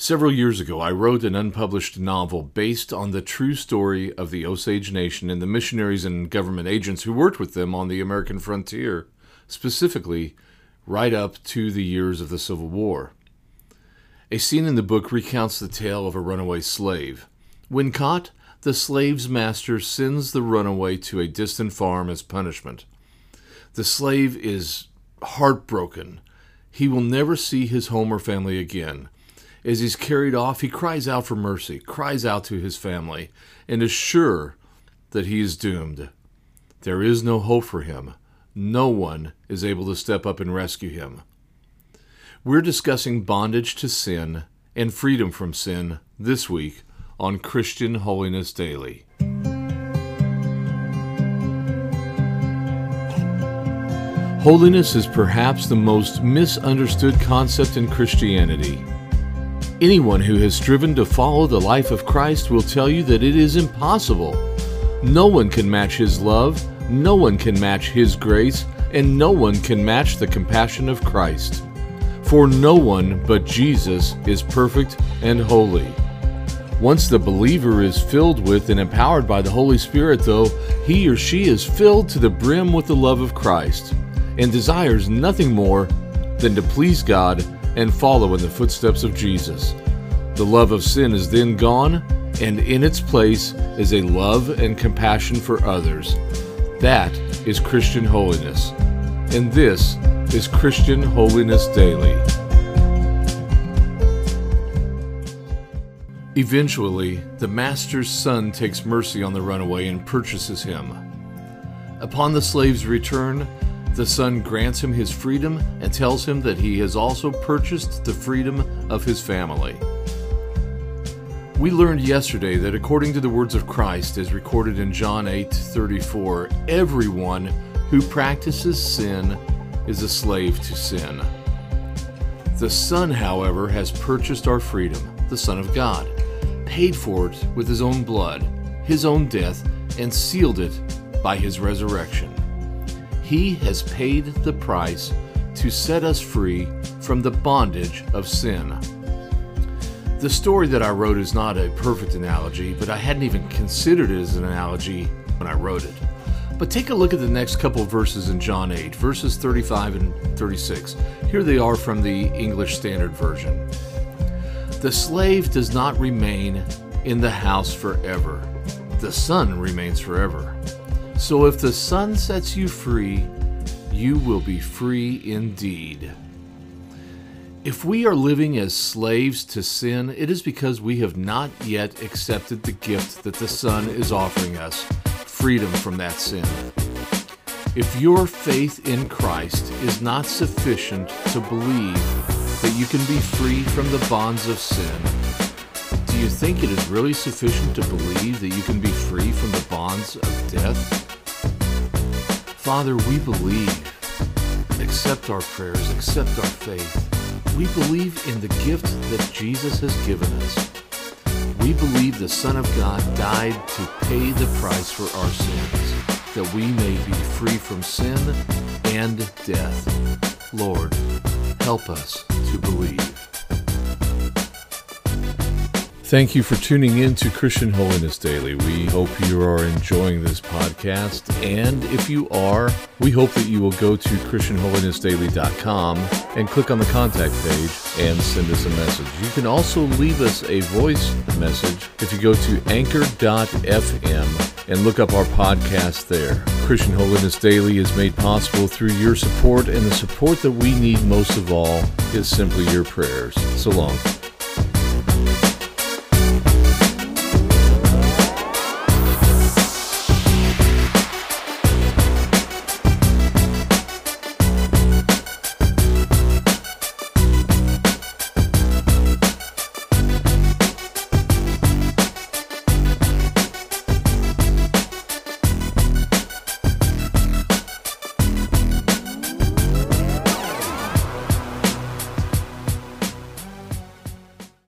Several years ago, I wrote an unpublished novel based on the true story of the Osage Nation and the missionaries and government agents who worked with them on the American frontier, specifically right up to the years of the Civil War. A scene in the book recounts the tale of a runaway slave. When caught, the slave's master sends the runaway to a distant farm as punishment. The slave is heartbroken. He will never see his home or family again. As he's carried off, he cries out for mercy, cries out to his family, and is sure that he is doomed. There is no hope for him. No one is able to step up and rescue him. We're discussing bondage to sin and freedom from sin this week on Christian Holiness Daily. Holiness is perhaps the most misunderstood concept in Christianity. Anyone who has striven to follow the life of Christ will tell you that it is impossible. No one can match His love, no one can match His grace, and no one can match the compassion of Christ. For no one but Jesus is perfect and holy. Once the believer is filled with and empowered by the Holy Spirit, though, he or she is filled to the brim with the love of Christ and desires nothing more than to please God and follow in the footsteps of Jesus. The love of sin is then gone, and in its place is a love and compassion for others. That is Christian holiness. And this is Christian Holiness Daily. Eventually, the master's son takes mercy on the runaway and purchases him. Upon the slave's return, the Son grants him his freedom and tells him that he has also purchased the freedom of his family. We learned yesterday that according to the words of Christ as recorded in John 8:34, everyone who practices sin is a slave to sin. The Son, however, has purchased our freedom, the Son of God, paid for it with his own blood, his own death, and sealed it by his resurrection. He has paid the price to set us free from the bondage of sin. The story that I wrote is not a perfect analogy, but I hadn't even considered it as an analogy when I wrote it. But take a look at the next couple verses in John 8, verses 35 and 36. Here they are from the English Standard Version. The slave does not remain in the house forever, the son remains forever. So if the Son sets you free, you will be free indeed. If we are living as slaves to sin, it is because we have not yet accepted the gift that the Son is offering us freedom from that sin. If your faith in Christ is not sufficient to believe that you can be free from the bonds of sin, do you think it is really sufficient to believe that you can be free from the bonds of death? Father, we believe. Accept our prayers, accept our faith. We believe in the gift that Jesus has given us. We believe the Son of God died to pay the price for our sins, that we may be free from sin and death. Lord, help us to believe. Thank you for tuning in to Christian Holiness Daily. We hope you are enjoying this podcast. And if you are, we hope that you will go to ChristianHolinessDaily.com and click on the contact page and send us a message. You can also leave us a voice message if you go to anchor.fm and look up our podcast there. Christian Holiness Daily is made possible through your support, and the support that we need most of all is simply your prayers. So long.